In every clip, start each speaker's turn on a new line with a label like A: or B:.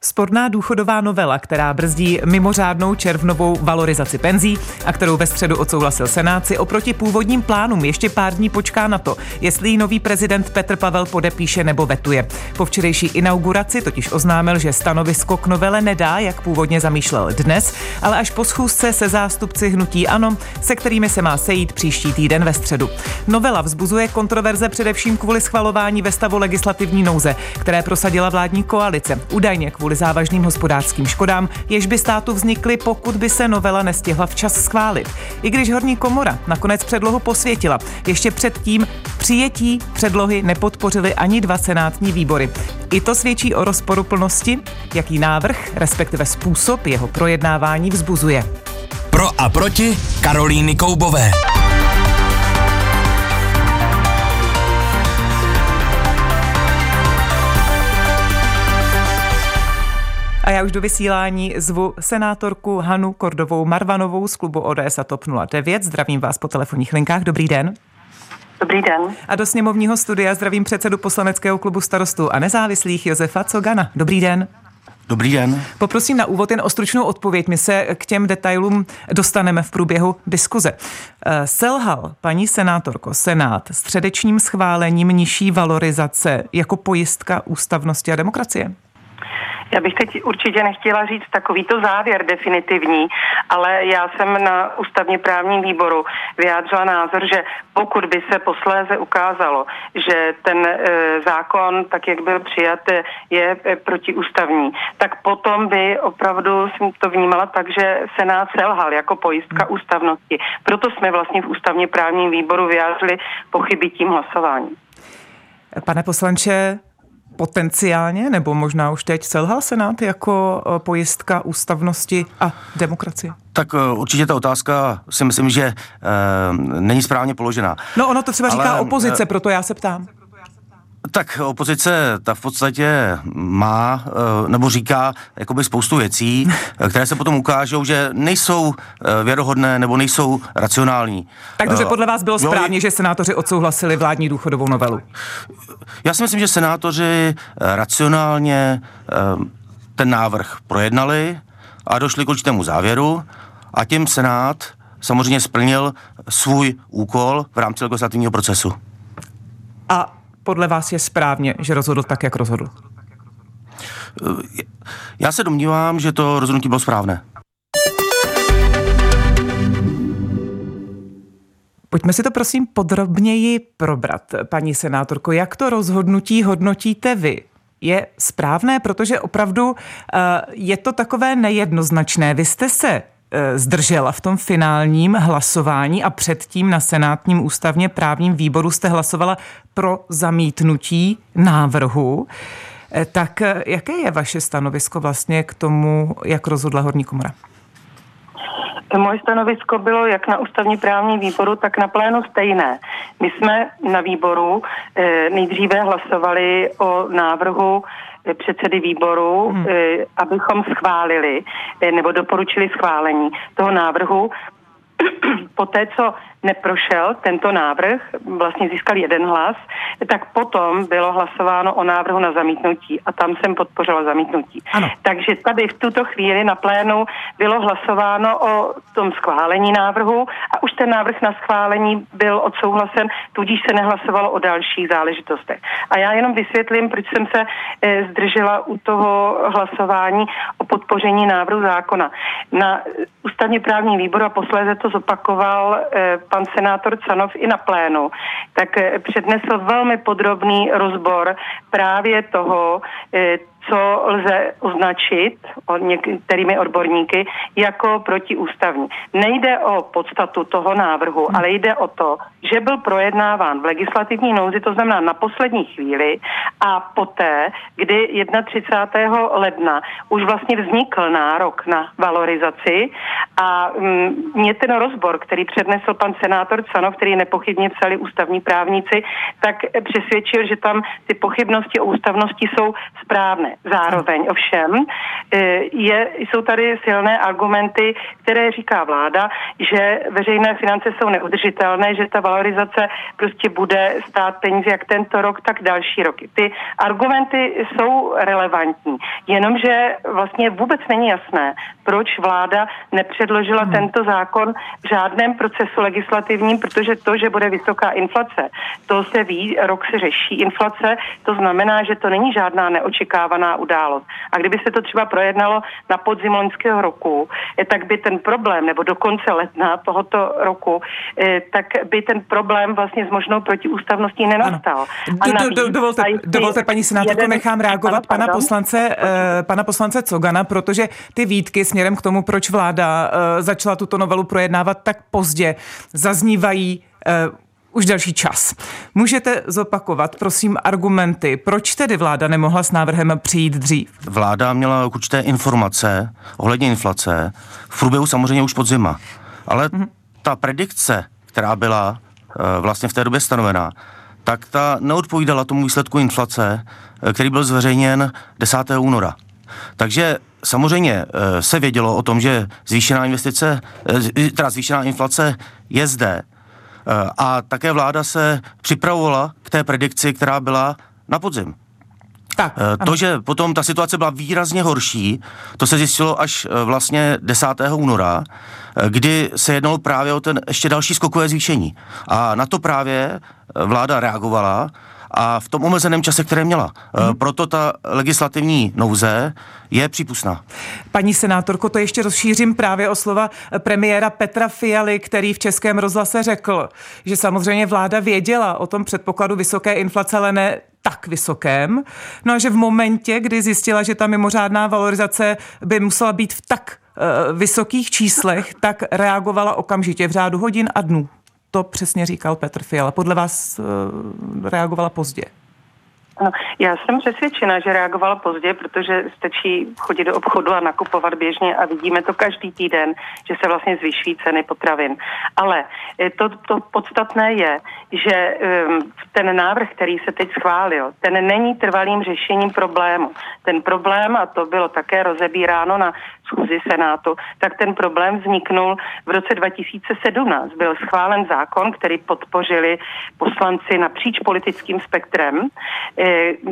A: Sporná důchodová novela, která brzdí mimořádnou červnovou valorizaci penzí a kterou ve středu odsouhlasil Senát, si oproti původním plánům ještě pár dní počká na to, jestli nový prezident Petr Pavel podepíše nebo vetuje. Po včerejší inauguraci totiž oznámil, že stanovisko k novele nedá, jak původně zamýšlel dnes, ale až po schůzce se zástupci hnutí ANO, se kterými se má sejít příští týden ve středu. Novela vzbuzuje kontroverze především kvůli schvalování ve stavu legislativní nouze, které prosadila vládní koalice. Údajně kvůli kvůli závažným hospodářským škodám, jež by státu vznikly, pokud by se novela nestihla včas schválit. I když horní komora nakonec předlohu posvětila, ještě předtím přijetí předlohy nepodpořili ani dva senátní výbory. I to svědčí o rozporuplnosti, jaký návrh, respektive způsob jeho projednávání vzbuzuje.
B: Pro a proti Karolíny Koubové.
A: A já už do vysílání zvu senátorku Hanu Kordovou Marvanovou z klubu ODS a TOP 09. Zdravím vás po telefonních linkách. Dobrý den.
C: Dobrý den.
A: A do sněmovního studia zdravím předsedu poslaneckého klubu starostů a nezávislých Josefa Cogana. Dobrý den.
D: Dobrý den.
A: Poprosím na úvod jen o stručnou odpověď. My se k těm detailům dostaneme v průběhu diskuze. Eh, selhal paní senátorko Senát středečním schválením nižší valorizace jako pojistka ústavnosti a demokracie?
C: Já bych teď určitě nechtěla říct takovýto závěr definitivní, ale já jsem na ústavně právním výboru vyjádřila názor, že pokud by se posléze ukázalo, že ten e, zákon, tak jak byl přijat, je e, protiústavní, tak potom by opravdu jsem to vnímala tak, že Senát selhal jako pojistka hmm. ústavnosti. Proto jsme vlastně v ústavně právním výboru vyjádřili pochyby tím hlasováním.
A: Pane poslanče, potenciálně, nebo možná už teď selhal Senát jako eh, pojistka ústavnosti a demokracie?
D: Tak eh, určitě ta otázka si myslím, že e, není správně položená.
A: No ono to třeba říká Ale, opozice, proto já se ptám.
D: Tak opozice ta v podstatě má, eh, nebo říká jakoby spoustu věcí, které se potom ukážou, že nejsou eh, věrohodné nebo nejsou racionální.
A: Takže podle vás bylo správně, jo, že senátoři odsouhlasili vládní důchodovou novelu?
D: Já si myslím, že senátoři racionálně ten návrh projednali a došli k určitému závěru a tím Senát samozřejmě splnil svůj úkol v rámci legislativního procesu.
A: A podle vás je správně, že rozhodl tak, jak rozhodl?
D: Já se domnívám, že to rozhodnutí bylo správné.
A: Pojďme si to prosím podrobněji probrat, paní senátorko. Jak to rozhodnutí hodnotíte vy? Je správné, protože opravdu uh, je to takové nejednoznačné. Vy jste se zdržela v tom finálním hlasování a předtím na Senátním ústavně právním výboru jste hlasovala pro zamítnutí návrhu. Eh, tak eh, jaké je vaše stanovisko vlastně k tomu, jak rozhodla Horní komora?
C: Moje stanovisko bylo jak na ústavní právní výboru, tak na plénu stejné. My jsme na výboru nejdříve hlasovali o návrhu předsedy výboru, hmm. Eh, abychom schválili eh, nebo doporučili schválení toho návrhu. Poté, co neprošel tento návrh, vlastně získal jeden hlas, tak potom bylo hlasováno o návrhu na zamítnutí a tam jsem podpořila zamítnutí. Ano. Takže tady v tuto chvíli na plénu bylo hlasováno o tom schválení návrhu a už ten návrh na schválení byl odsouhlasen, tudíž se nehlasovalo o dalších záležitostech. A já jenom vysvětlím, proč jsem se e, zdržela u toho hlasování o podpoření návrhu zákona. Na ústavně právní výboru a posléze to zopakoval e, pan senátor Canov i na plénu, tak eh, přednesl velmi podrobný rozbor právě toho, eh, co lze označit o některými odborníky jako protiústavní. Nejde o podstatu toho návrhu, hmm. ale jde o to, že byl projednáván v legislativní nouzi, to znamená na poslední chvíli a poté, kdy 31. ledna už vlastně vznikl nárok na valorizaci a mm, mě ten rozbor, který přednesl pan senátor Canov, který nepochybně psali ústavní právníci, tak přesvědčil, že tam ty pochybnosti o ústavnosti jsou správné. Zároveň ovšem e, je, jsou tady silné argumenty, které říká vláda, že veřejné finance jsou neudržitelné, že ta valorizace prostě bude stát peníze jak tento rok, tak další roky. Ty argumenty jsou relevantní, jenomže vlastně vůbec není jasné, proč vláda nepředložila hmm. tento zákon v žádném procesu legislativním, protože to, že bude vysoká inflace, to se ví, rok se řeší inflace, to znamená, že to není žádná neočekávaná událost. A kdyby se to třeba projednalo na podzim loňského roku, eh, tak by ten problém, nebo do konce ledna tohoto roku, eh, tak by ten problém vlastně s možnou protiústavností nenastal.
A: Do, do, do, dovolte, dovolte, paní senátorko, nechám reagovat ano, pana poslance, eh, pana poslance Cogana, protože ty výtky směrem k tomu, proč vláda začala tuto novelu projednávat tak pozdě, zaznívají už další čas. Můžete zopakovat, prosím, argumenty, proč tedy vláda nemohla s návrhem přijít dřív?
D: Vláda měla určité informace ohledně inflace v průběhu samozřejmě už podzima. Ale mm-hmm. ta predikce, která byla e, vlastně v té době stanovená, tak ta neodpovídala tomu výsledku inflace, e, který byl zveřejněn 10. února. Takže samozřejmě e, se vědělo o tom, že zvýšená investice, teda zvýšená inflace je zde, Eh, a také vláda se připravovala k té predikci, která byla na podzim. Tak, eh, to, ano. že potom ta situace byla výrazně horší, to se zjistilo až eh, vlastně 10. února, kdy se jednalo právě o ten ještě další skokové zvýšení. A na to právě vláda reagovala a v tom omezeném čase, které měla. Hmm. Proto ta legislativní nouze je přípustná.
A: Paní senátorko, to ještě rozšířím právě o slova premiéra Petra Fialy, který v Českém rozhlase řekl, že samozřejmě vláda věděla o tom předpokladu vysoké inflace, ale ne tak vysokém. No a že v momentě, kdy zjistila, že ta mimořádná valorizace by musela být v tak uh, vysokých číslech, tak reagovala okamžitě v řádu hodin a dnů to přesně říkal Petr Fiala. Podle vás uh, reagovala pozdě?
C: Já jsem přesvědčena, že reagovala pozdě, protože stačí chodit do obchodu a nakupovat běžně a vidíme to každý týden, že se vlastně zvyšují ceny potravin. Ale eh, to, to podstatné je, že um, ten návrh, který se teď schválil, ten není trvalým řešením problému. Ten problém, a to bylo také rozebíráno na schůzi Senátu, tak ten problém vzniknul v roce 2017. Byl schválen zákon, který podpořili poslanci napříč politickým spektrem, e,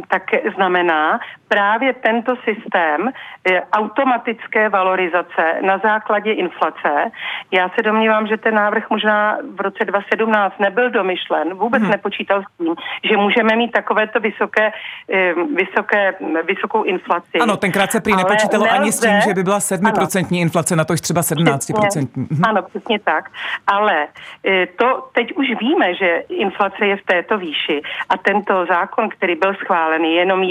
C: tak znamená právě tento systém e, automatické valorizace na základě inflace. Já se domnívám, že ten návrh možná v roce 2017 nebyl domyšlen, vůbec hmm. nepočítal s tím, že můžeme mít takovéto vysoké, e, vysoké, vysokou inflaci.
A: Ano, tenkrát se prý nepočítalo ani s tím, že by byla 7% inflace, na to třeba 17%. Přesně,
C: mhm. ano, přesně tak. Ale e, to teď už víme, že inflace je v této výši a tento zákon, který byl schválen, je jenom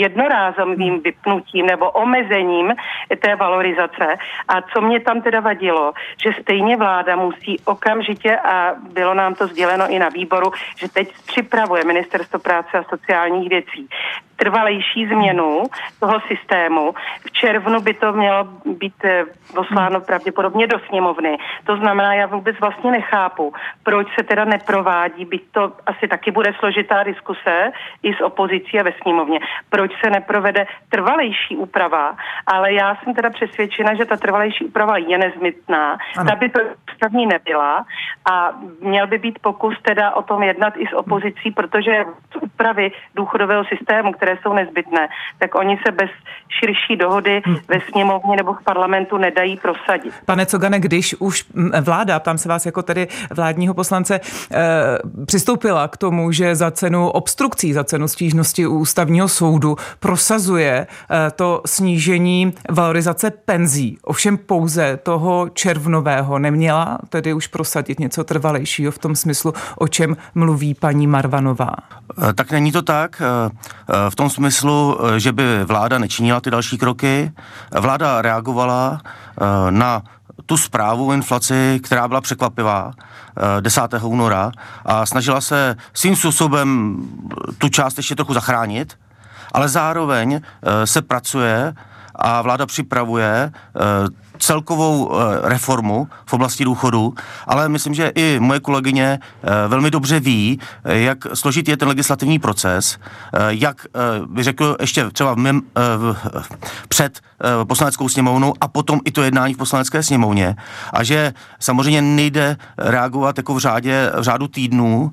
C: jednorázovým vypnutím nebo omezením té valorizace. A co mě tam teda vadilo, že stejně vláda musí okamžitě, a bylo nám to sděleno i na výboru, že teď připravuje Ministerstvo práce a sociálních věcí trvalejší změnu toho systému. V červnu by to mělo být eh, posláno pravděpodobně do sněmovny. To znamená, já vůbec vlastně nechápu, proč se teda neprovádí, byť to asi taky bude složitá diskuse i s opozicí a ve sněmovně, proč se neprovede trvalejší úprava, ale já jsem teda přesvědčena, že ta trvalejší úprava je nezbytná, ta by to ústavní nebyla a měl by být pokus teda o tom jednat i s opozicí, protože úpravy důchodového systému, které jsou nezbytné, tak oni se bez širší dohody hm. ve sněmovně nebo v parlamentu nedají prosadit.
A: Pane Cogane, když už vláda, tam se vás jako tedy vládního poslance, e, přistoupila k tomu, že za cenu obstrukcí, za cenu stížnosti u ústavního soudu prosazuje e, to snížení valorizace penzí, ovšem pouze toho červnového, neměla tedy už prosadit něco trvalejšího v tom smyslu, o čem mluví paní Marvanová?
D: Eh, tak není to tak. V tom smyslu, že by vláda nečinila ty další kroky. Vláda reagovala Eh, na tu zprávu o inflaci, která byla překvapivá 10. Eh, února a snažila se svým způsobem tu část ještě trochu zachránit, ale zároveň eh, se pracuje a vláda připravuje celkovou eh, reformu v oblasti důchodu, ale myslím, že i moje kolegyně eh, velmi dobře ví, eh, jak složitý je ten legislativní proces, jak by řekl ještě třeba v mém, před poslaneckou sněmovnou a potom i to jednání v poslanecké sněmovně a že samozřejmě nejde reagovat jako v, řádě, v řádu týdnů.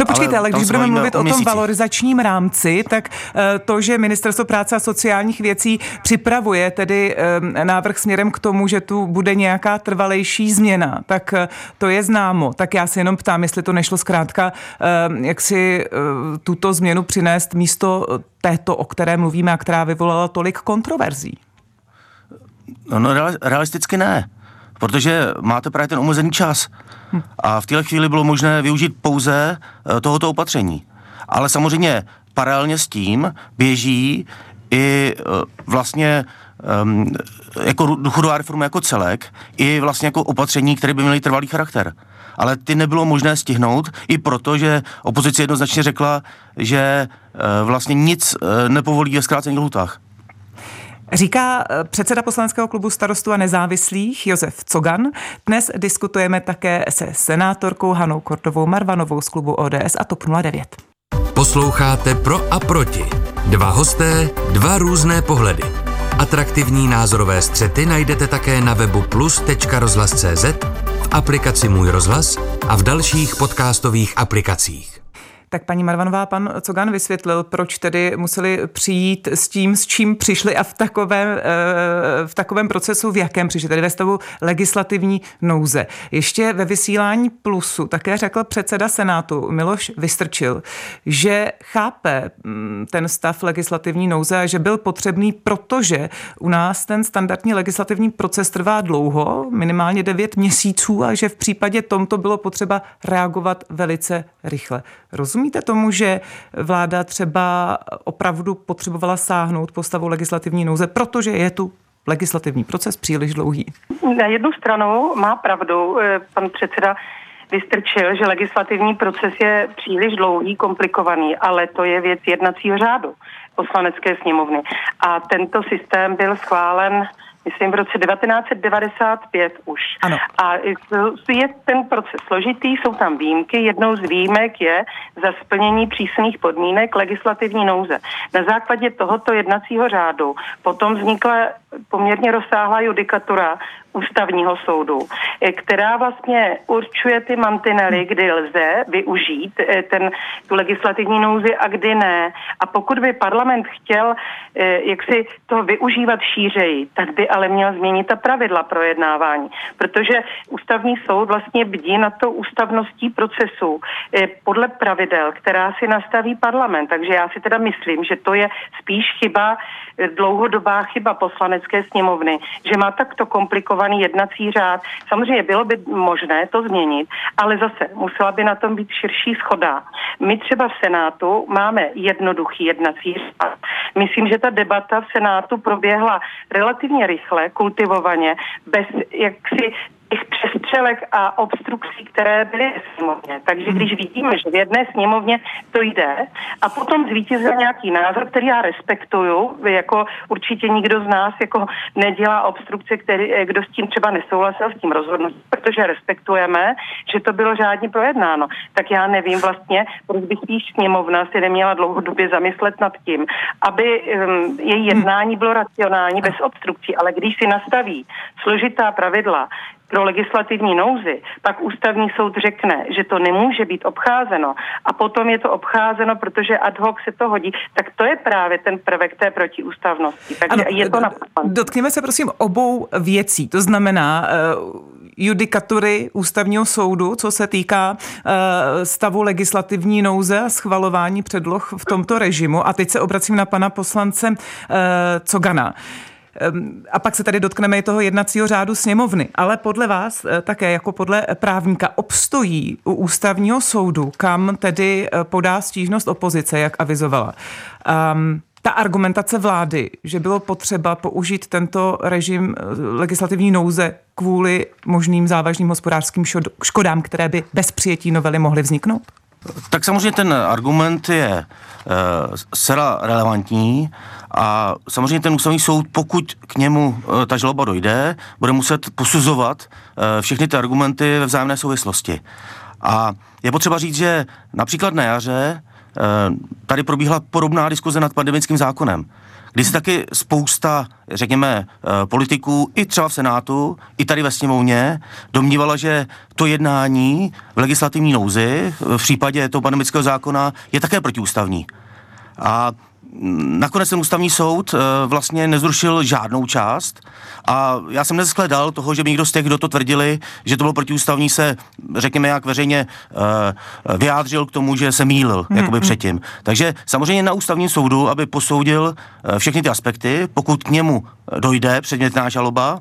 A: No počkejte, ale, ale když budeme mluvit o, o tom valorizačním rámci, tak to, že Ministerstvo práce a sociálních věcí připravuje tedy návrh směrem k tomu, že tu bude nějaká trvalejší změna, tak eh, to je známo. Tak já se jenom ptám, jestli to nešlo zkrátka, eh, jak si eh, tuto změnu přinést místo této, o které mluvíme a která vyvolala tolik kontroverzí.
D: No, no realisticky ne, protože máte právě ten omezený čas. Hm. A v této chvíli bylo možné využít pouze tohoto opatření. Ale samozřejmě paralelně s tím běží i vlastně um, jako důchodová reforma jako celek, i vlastně jako opatření, které by měly trvalý charakter. Ale ty nebylo možné stihnout, i proto, že opozice jednoznačně řekla, že uh, vlastně nic uh, nepovolí ve zkrácených lhutách.
A: Říká předseda poslaneckého klubu starostů a nezávislých Josef Cogan. Dnes diskutujeme také se senátorkou Hanou Kordovou Marvanovou z klubu ODS a TOP 09.
B: Posloucháte Pro a proti. Dva hosté, dva různé pohledy. Atraktivní názorové střety najdete také na webu plus.rozhlas.cz, v aplikaci Můj rozhlas a v dalších podcastových aplikacích.
A: Tak paní Marvanová, pan Cogan vysvětlil, proč tedy museli přijít s tím, s čím přišli a v takovém, eh, v takovém procesu, v jakém přišli, tedy ve stavu legislativní nouze. Ještě ve vysílání Plusu také řekl předseda Senátu Miloš Vystrčil, že chápe mm, ten stav legislativní nouze a že byl potřebný, protože u nás ten standardní legislativní proces trvá dlouho, minimálně 9 měsíců a že v případě tomto bylo potřeba reagovat velice rychle. Rozumíte tomu, že vláda třeba opravdu potřebovala sáhnout postavu legislativní nouze, protože je tu legislativní proces příliš dlouhý?
C: Na jednu stranu má pravdu eh, pan předseda vystrčil, že legislativní proces je příliš dlouhý, komplikovaný, ale to je věc jednacího řádu poslanecké sněmovny. A tento systém byl schválen myslím v roce 1995 už.
A: Ano.
C: A je ten proces složitý, jsou tam výjimky. Jednou z výjimek je za splnění přísných podmínek legislativní nouze. Na základě tohoto jednacího řádu potom vznikla poměrně rozsáhlá judikatura ústavního soudu, eh, která vlastně určuje ty mantinely, kdy lze využít eh, ten, tu legislativní nouzi a kdy ne. A pokud by parlament chtěl eh, jak si to využívat šířeji, tak by ale měl změnit ta pravidla projednávání, protože ústavní soud vlastně bdí na to ústavností procesu podle pravidel, která si nastaví parlament. Takže já si teda myslím, že to je spíš chyba, dlouhodobá chyba poslanecké sněmovny, že má takto komplikovaný jednací řád. Samozřejmě bylo by možné to změnit, ale zase musela by na tom být širší schoda. My třeba v Senátu máme jednoduchý jednací řád. Myslím, že ta debata v Senátu proběhla relativně rychle, kultivovaně, bez jaksi těch přestřelek a obstrukcí, které byly v sněmovně. Takže když hmm. vidíme, že v jedné sněmovně to jde a potom zvítězil nějaký názor, který já respektuju, jako určitě nikdo z nás jako nedělá obstrukce, který, eh, kdo s tím třeba nesouhlasil s tím rozhodnutím, protože respektujeme, že to bylo řádně projednáno. Tak já nevím vlastně, proč by spíš sněmovna si neměla dlouhodobě zamyslet nad tím, aby um, její jednání bylo racionální bez obstrukcí, ale když si nastaví složitá pravidla, pro legislativní nouzi, pak ústavní soud řekne, že to nemůže být obcházeno a potom je to obcházeno, protože ad hoc se to hodí, tak to je právě ten prvek té protiústavnosti. Takže ano, je to na...
A: Dotkněme se prosím obou věcí, to znamená uh, judikatury ústavního soudu, co se týká uh, stavu legislativní nouze a schvalování předloh v tomto režimu. A teď se obracím na pana poslance uh, Cogana. Uh, a pak se tady dotkneme i toho jednacího řádu sněmovny. Ale podle vás eh, také jako podle právníka obstojí u ústavního soudu, kam tedy eh, podá stížnost opozice, jak avizovala. Um, ta argumentace vlády, že bylo potřeba použít tento režim eh, legislativní nouze kvůli možným závažným hospodářským škodám, které by bez přijetí novely mohly vzniknout?
D: Tak samozřejmě ten argument je zcela relevantní a samozřejmě ten ústavní soud, pokud k němu ta žaloba dojde, bude muset posuzovat všechny ty argumenty ve vzájemné souvislosti. A je potřeba říct, že například na jaře tady probíhala podobná diskuze nad pandemickým zákonem kdy se taky spousta, řekněme, eh, politiků, i třeba v Senátu, i tady ve sněmovně, domnívala, že to jednání v legislativní nouzi v případě toho pandemického zákona je také protiústavní. A nakonec ten ústavní soud eh, vlastně nezrušil žádnou část a já jsem neskledal toho, že by někdo z těch, kdo to tvrdili, že to bylo protiústavní, se, řekněme, jak veřejně uh, vyjádřil k tomu, že se mýlil, mm, jakoby mm. předtím. Takže samozřejmě na ústavním soudu, aby posoudil uh, všechny ty aspekty, pokud k němu dojde předmětná žaloba,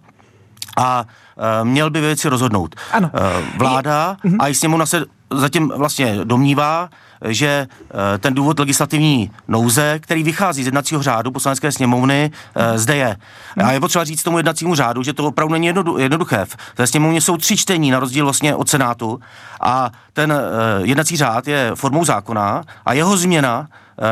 D: a uh, měl by věci rozhodnout.
A: Ano.
D: Uh, vláda je, a i sněmovna se zatím vlastně domnívá, že eh, ten důvod legislativní nouze, který vychází z jednacího řádu poslanecké sněmovny, eh, zde je. A je potřeba říct tomu jednacímu řádu, že to opravdu není jednoduché. V sněmovně jsou tři čtení na rozdíl vlastně od Senátu a ten eh, jednací řád je formou zákona a jeho změna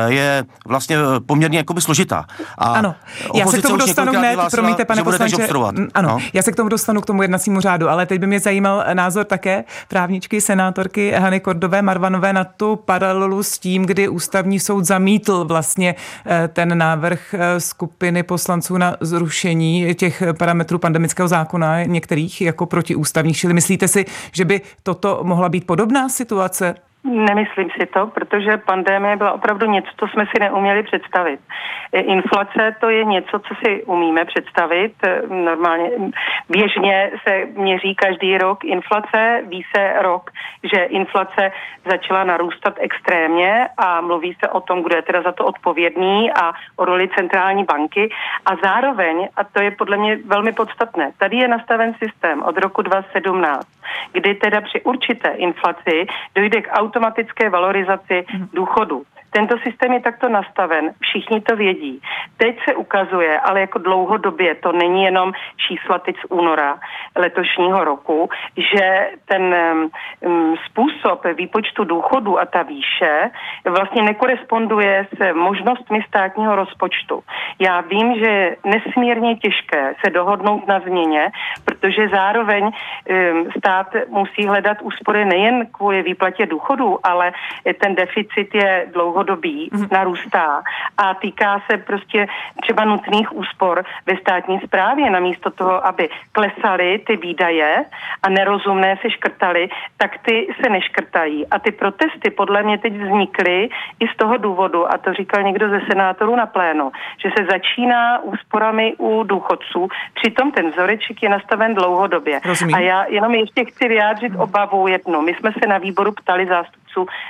D: je vlastně eh, poměrně jakoby složitá.
A: A ano, já se k tomu dostanu hned, promiňte, pane poslanče. Ano, no? já se k tomu dostanu k tomu jednacímu řádu, ale teď by mě zajímal názor také právničky, senátorky Hany Kordové Marvanové na tu paralelu s tím, kdy ústavní soud zamítl vlastně eh, ten návrh skupiny poslanců na zrušení těch parametrů pandemického zákona, některých jako protiústavních. Čili myslíte si, že by toto mohla být podobná situace?
C: Nemyslím si to, protože pandémie byla opravdu něco, co jsme si neuměli představit. Inflace to je něco, co si umíme představit. Normálně běžně se měří každý rok inflace. Ví se rok, že inflace začala narůstat extrémně a mluví se o tom, kdo je teda za to odpovědný a o roli centrální banky. A zároveň, a to je podle mě velmi podstatné, tady je nastaven systém od roku 2017, kdy teda při určité inflaci dojde k automatické valorizaci mhm. důchodu. Tento systém je takto nastaven, všichni to vědí. Teď se ukazuje, ale jako dlouhodobě, to není jenom čísla teď z února letošního roku, že ten um, způsob výpočtu důchodu a ta výše vlastně nekoresponduje s možnostmi státního rozpočtu. Já vím, že je nesmírně těžké se dohodnout na změně, protože zároveň um, stát musí hledat úspory nejen kvůli výplatě důchodu, ale ten deficit je dlouhodobý dlouhodobý, mm. narůstá a týká se prostě třeba nutných úspor ve státní správě. Namísto toho, aby klesaly ty výdaje a nerozumné se škrtaly, tak ty se neškrtají. A ty protesty podle mě teď vznikly i z toho důvodu, a to říkal někdo ze senátorů na plénu, že se začíná úsporami u důchodců, přitom ten vzoreček je nastaven dlouhodobě. Rozumím. A já jenom ještě chci vyjádřit obavu jednu. My jsme se na výboru ptali zástupců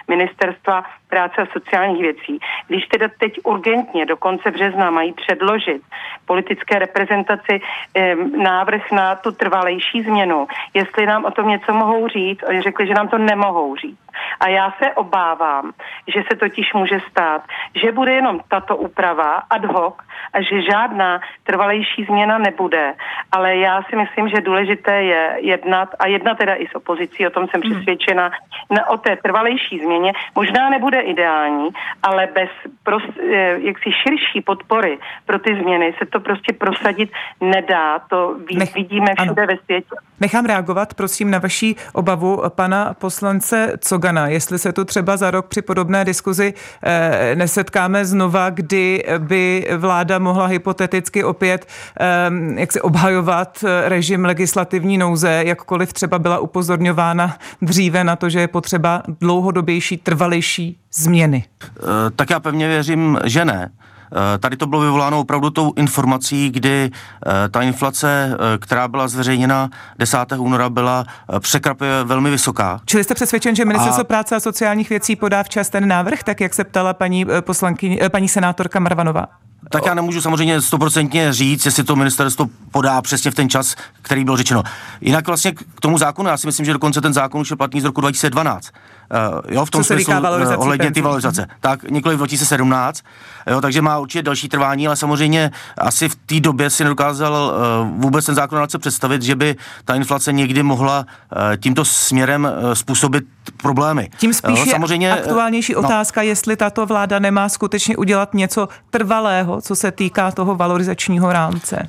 C: ministerstva práce a sociálních věcí. Když teda teď urgentně do konce března mají předložit politické reprezentaci eh, návrh na tu trvalejší změnu, jestli nám o tom něco mohou říct, oni řekli, že nám to nemohou říct. A já se obávám, že se totiž může stát, že bude jenom tato úprava ad hoc a že žádná trvalejší změna nebude. Ale já si myslím, že důležité je jednat a jednat teda i s opozicí, o tom jsem hmm. přesvědčena, na, o té trvalejší změně. Možná nebude ideální, ale bez pros, eh, jaksi širší podpory pro ty změny se to prostě prosadit nedá. To ví, Nech, vidíme všude ano. ve světě.
A: Nechám reagovat, prosím, na vaší obavu pana poslance Cogana, jestli se tu třeba za rok při podobné diskuzi eh, nesetkáme znova, kdy by vláda mohla hypoteticky opět eh, jak se obhajovat eh, režim legislativní nouze, jakkoliv třeba byla upozorňována dříve na to, že je potřeba dlouhodobější, trvalejší změny.
D: Eh, tak já pevně věřím, že ne. Eh, tady to bylo vyvoláno opravdu tou informací, kdy eh, ta inflace, eh, která byla zveřejněna 10. února, byla překvapivě velmi vysoká.
A: Čili jste přesvědčen, že Ministerstvo a... práce a sociálních věcí podá včas ten návrh, tak jak se ptala paní, poslanky, paní senátorka Marvanová?
D: Tak já nemůžu samozřejmě stoprocentně říct, jestli to ministerstvo podá přesně v ten čas, který byl řečeno. Jinak vlastně k tomu zákonu, já si myslím, že dokonce ten zákon už je platný z roku 2012. Uh, jo, v tom
A: Co se
D: smyslu
A: uh,
D: ohledně ty valorizace. Tak nikoli v 2017, jo, takže má určitě další trvání, ale samozřejmě asi v té době si nedokázal uh, vůbec ten zákonodárce představit, že by ta inflace někdy mohla uh, tímto směrem uh, způsobit problémy.
A: Tím spíš jo, samozřejmě, aktuálnější no. otázka, jestli tato vláda nemá skutečně udělat něco trvalého, co se týká toho valorizačního rámce.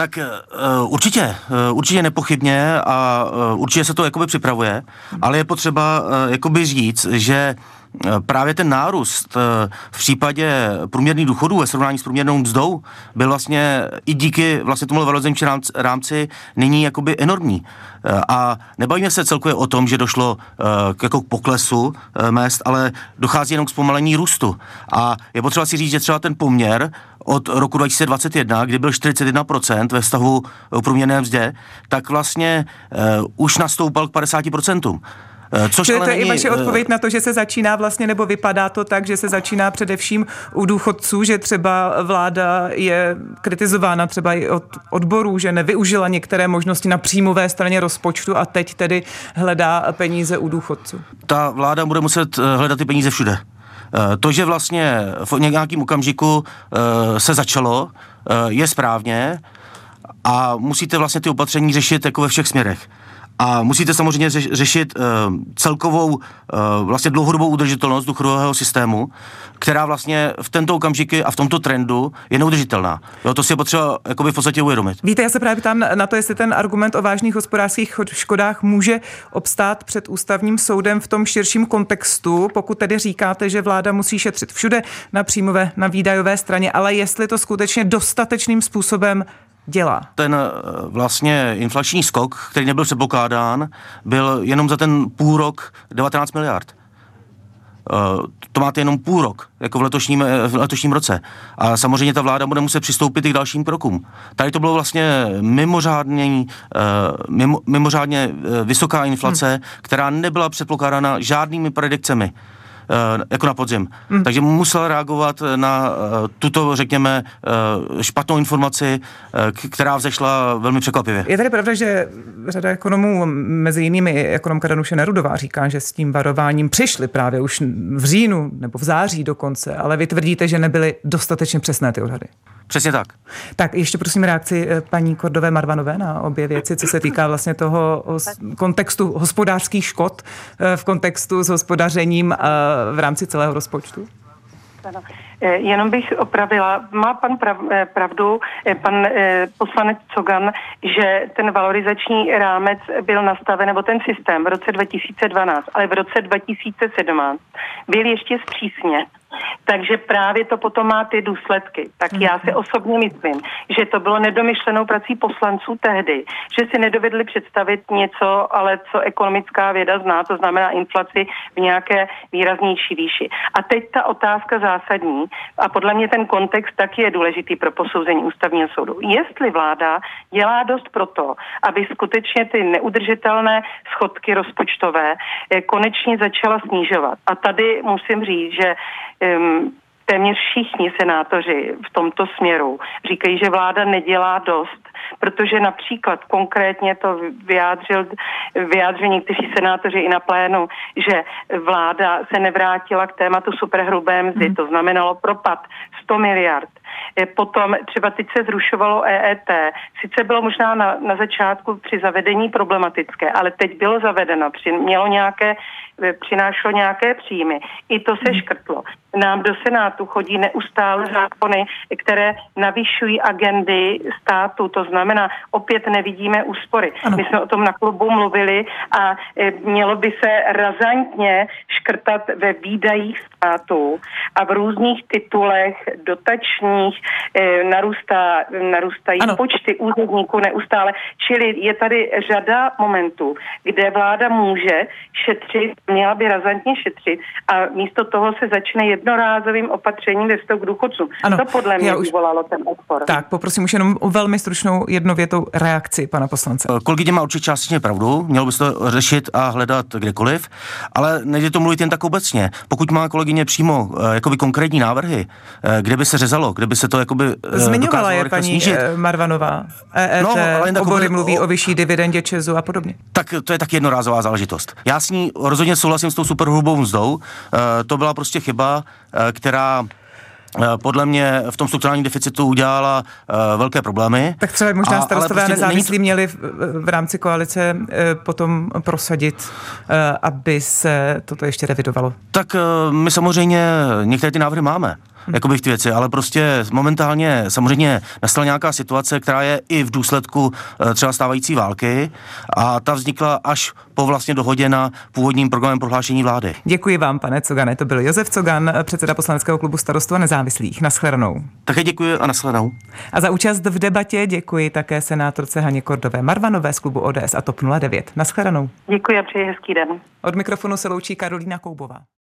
D: Tak uh, určitě, uh, určitě nepochybně a uh, určitě se to jakoby připravuje, ale je potřeba jakoby říct, že právě ten nárůst v případě průměrných důchodů ve srovnání s průměrnou mzdou byl vlastně i díky vlastně tomu valorizačnímu rámci, rámci nyní jakoby enormní. A nebavíme se celkově o tom, že došlo k jako poklesu mest, ale dochází jenom k zpomalení růstu. A je potřeba si říct, že třeba ten poměr od roku 2021, kdy byl 41% ve vztahu k průměrné mzdě, tak vlastně uh, už nastoupal k 50%.
A: Eh, což Čili to je není, i vaše eh, odpověď na to, že se začíná vlastně, nebo vypadá to tak, že se začíná především u důchodců, že třeba vláda je kritizována třeba i od odborů, že nevyužila některé možnosti na příjmové straně rozpočtu a teď tedy hledá peníze u důchodců.
D: Ta vláda bude muset hledat ty peníze všude. Eh, to, že vlastně v nějakém okamžiku eh, se začalo, eh, je správně a musíte vlastně ty opatření řešit jako ve všech směrech. A musíte samozřejmě řešit uh, celkovou uh, vlastně dlouhodobou udržitelnost důchodového systému, která vlastně v tento okamžiky a v tomto trendu je neudržitelná. Jo, to si je potřeba jakoby v podstatě uvědomit.
A: Víte, já se právě ptám na to, jestli ten argument o vážných hospodářských škodách může obstát před ústavním soudem v tom širším kontextu, pokud tedy říkáte, že vláda musí šetřit všude na příjmové, na výdajové straně, ale jestli to skutečně dostatečným způsobem dělá?
D: Ten eh, vlastně inflační skok, který nebyl předpokládán, byl jenom za ten půl rok 19 miliard. Uh, to máte jenom půl rok, jako v letošním, eh, v letošním roce. A samozřejmě ta vláda bude muset přistoupit i k dalším krokům. Tady to bylo vlastně mimořádně, mimo, mimořádně vysoká inflace, hmm. která nebyla předpokládána žádnými predikcemi. Eh, jako na podzim. Hmm. Takže musel reagovat na eh, tuto, řekněme, eh, špatnou informaci, která vzešla velmi překvapivě.
A: Je tady pravda, že řada ekonomů, mezi jinými ekonomka Danuše Nerudová, říká, že s tím varováním přišli právě už v říjnu nebo v září dokonce, ale vy tvrdíte, že nebyly dostatečně přesné ty odhady.
D: Přesně tak.
A: Tak ještě prosím reakci paní Kordové Marvanové na obě věci, co se týká vlastně toho kontextu hospodářských škod v kontextu s hospodařením v rámci celého rozpočtu.
C: Ano. Jenom bych opravila, má pan prav, pravdu, pan poslanec Cogan, že ten valorizační rámec byl nastaven, nebo ten systém v roce 2012, ale v roce 2017 byl ještě zpřísně takže právě to potom má ty důsledky. Tak já si mhm. osobně myslím, že to bylo nedomyšlenou prací poslanců tehdy, že si nedovedli představit něco, ale co ekonomická věda zná, to znamená inflaci v nějaké výraznější výši. A teď ta otázka zásadní, a podle mě ten kontext taky je důležitý pro posouzení ústavního soudu. Jestli vláda dělá dost pro to, aby skutečně ty neudržitelné schodky rozpočtové eh, konečně začala snižovat. A tady musím říct, že téměř všichni senátoři v tomto směru říkají, že vláda nedělá dost, protože například konkrétně to vyjádřil, vyjádřil někteří senátoři i na plénu, že vláda se nevrátila k tématu superhrubé mzdy, mm. to znamenalo propad 100 miliard. Potom třeba teď se zrušovalo EET. Sice bylo možná na, na začátku při zavedení problematické, ale teď bylo zavedeno, při, mělo nějaké přinášelo nějaké příjmy. I to se hmm. škrtlo. Nám do Senátu chodí neustále zákony, které navyšují agendy státu, to znamená, opět nevidíme úspory. Ano. My jsme o tom na klubu mluvili a e, mělo by se razantně škrtat ve výdajích státu a v různých titulech dotačních e, narůstá, narůstají ano. počty úředníků neustále. Čili je tady řada momentů, kde vláda může šetřit měla by razantně šetřit a místo toho se začne jednorázovým opatřením ve vztahu k důchodcům. Ano, to podle mě už... vyvolalo ten odpor.
A: Tak, poprosím už jenom o velmi stručnou jednovětou reakci pana poslance.
D: Eh, kolegyně má určitě částečně pravdu, mělo by se to řešit a hledat kdekoliv, ale nejde to mluvit jen tak obecně. Pokud má kolegyně přímo uh, jakoby konkrétní návrhy, kde by se řezalo, kde by se to jakoby
A: Zmiňovala je paní snížit. Marvanová. EET, no, ale obory mluví o, o vyšší dividendě Česu a podobně.
D: Tak to je tak jednorázová záležitost. Já s ní rozhodně souhlasím s tou superhrubou mzdou. To byla prostě chyba, která Eh, podle mě v tom strukturálním deficitu udělala uh, velké problémy.
A: Tak třeba možná starostové a prostě nezávislí není... měli v, v rámci koalice uh, potom prosadit, uh, aby se toto ještě revidovalo.
D: Tak uh, my samozřejmě některé ty návrhy máme. Jakoby v ty věci, ale prostě momentálně samozřejmě nastala nějaká situace, která je i v důsledku eh, třeba stávající války a ta vznikla až po vlastně dohodě na původním programem prohlášení vlády.
A: Děkuji vám, pane Cogane. To byl Josef Cogan, předseda poslaneckého klubu starostů a nezávislých. Naschledanou.
D: Také děkuji a naschledanou.
A: A za účast v debatě děkuji také senátorce Haně Kordové Marvanové z klubu ODS a TOP 09. Naschledanou.
C: Děkuji a přeji hezký den.
A: Od mikrofonu se loučí Karolína Koubová.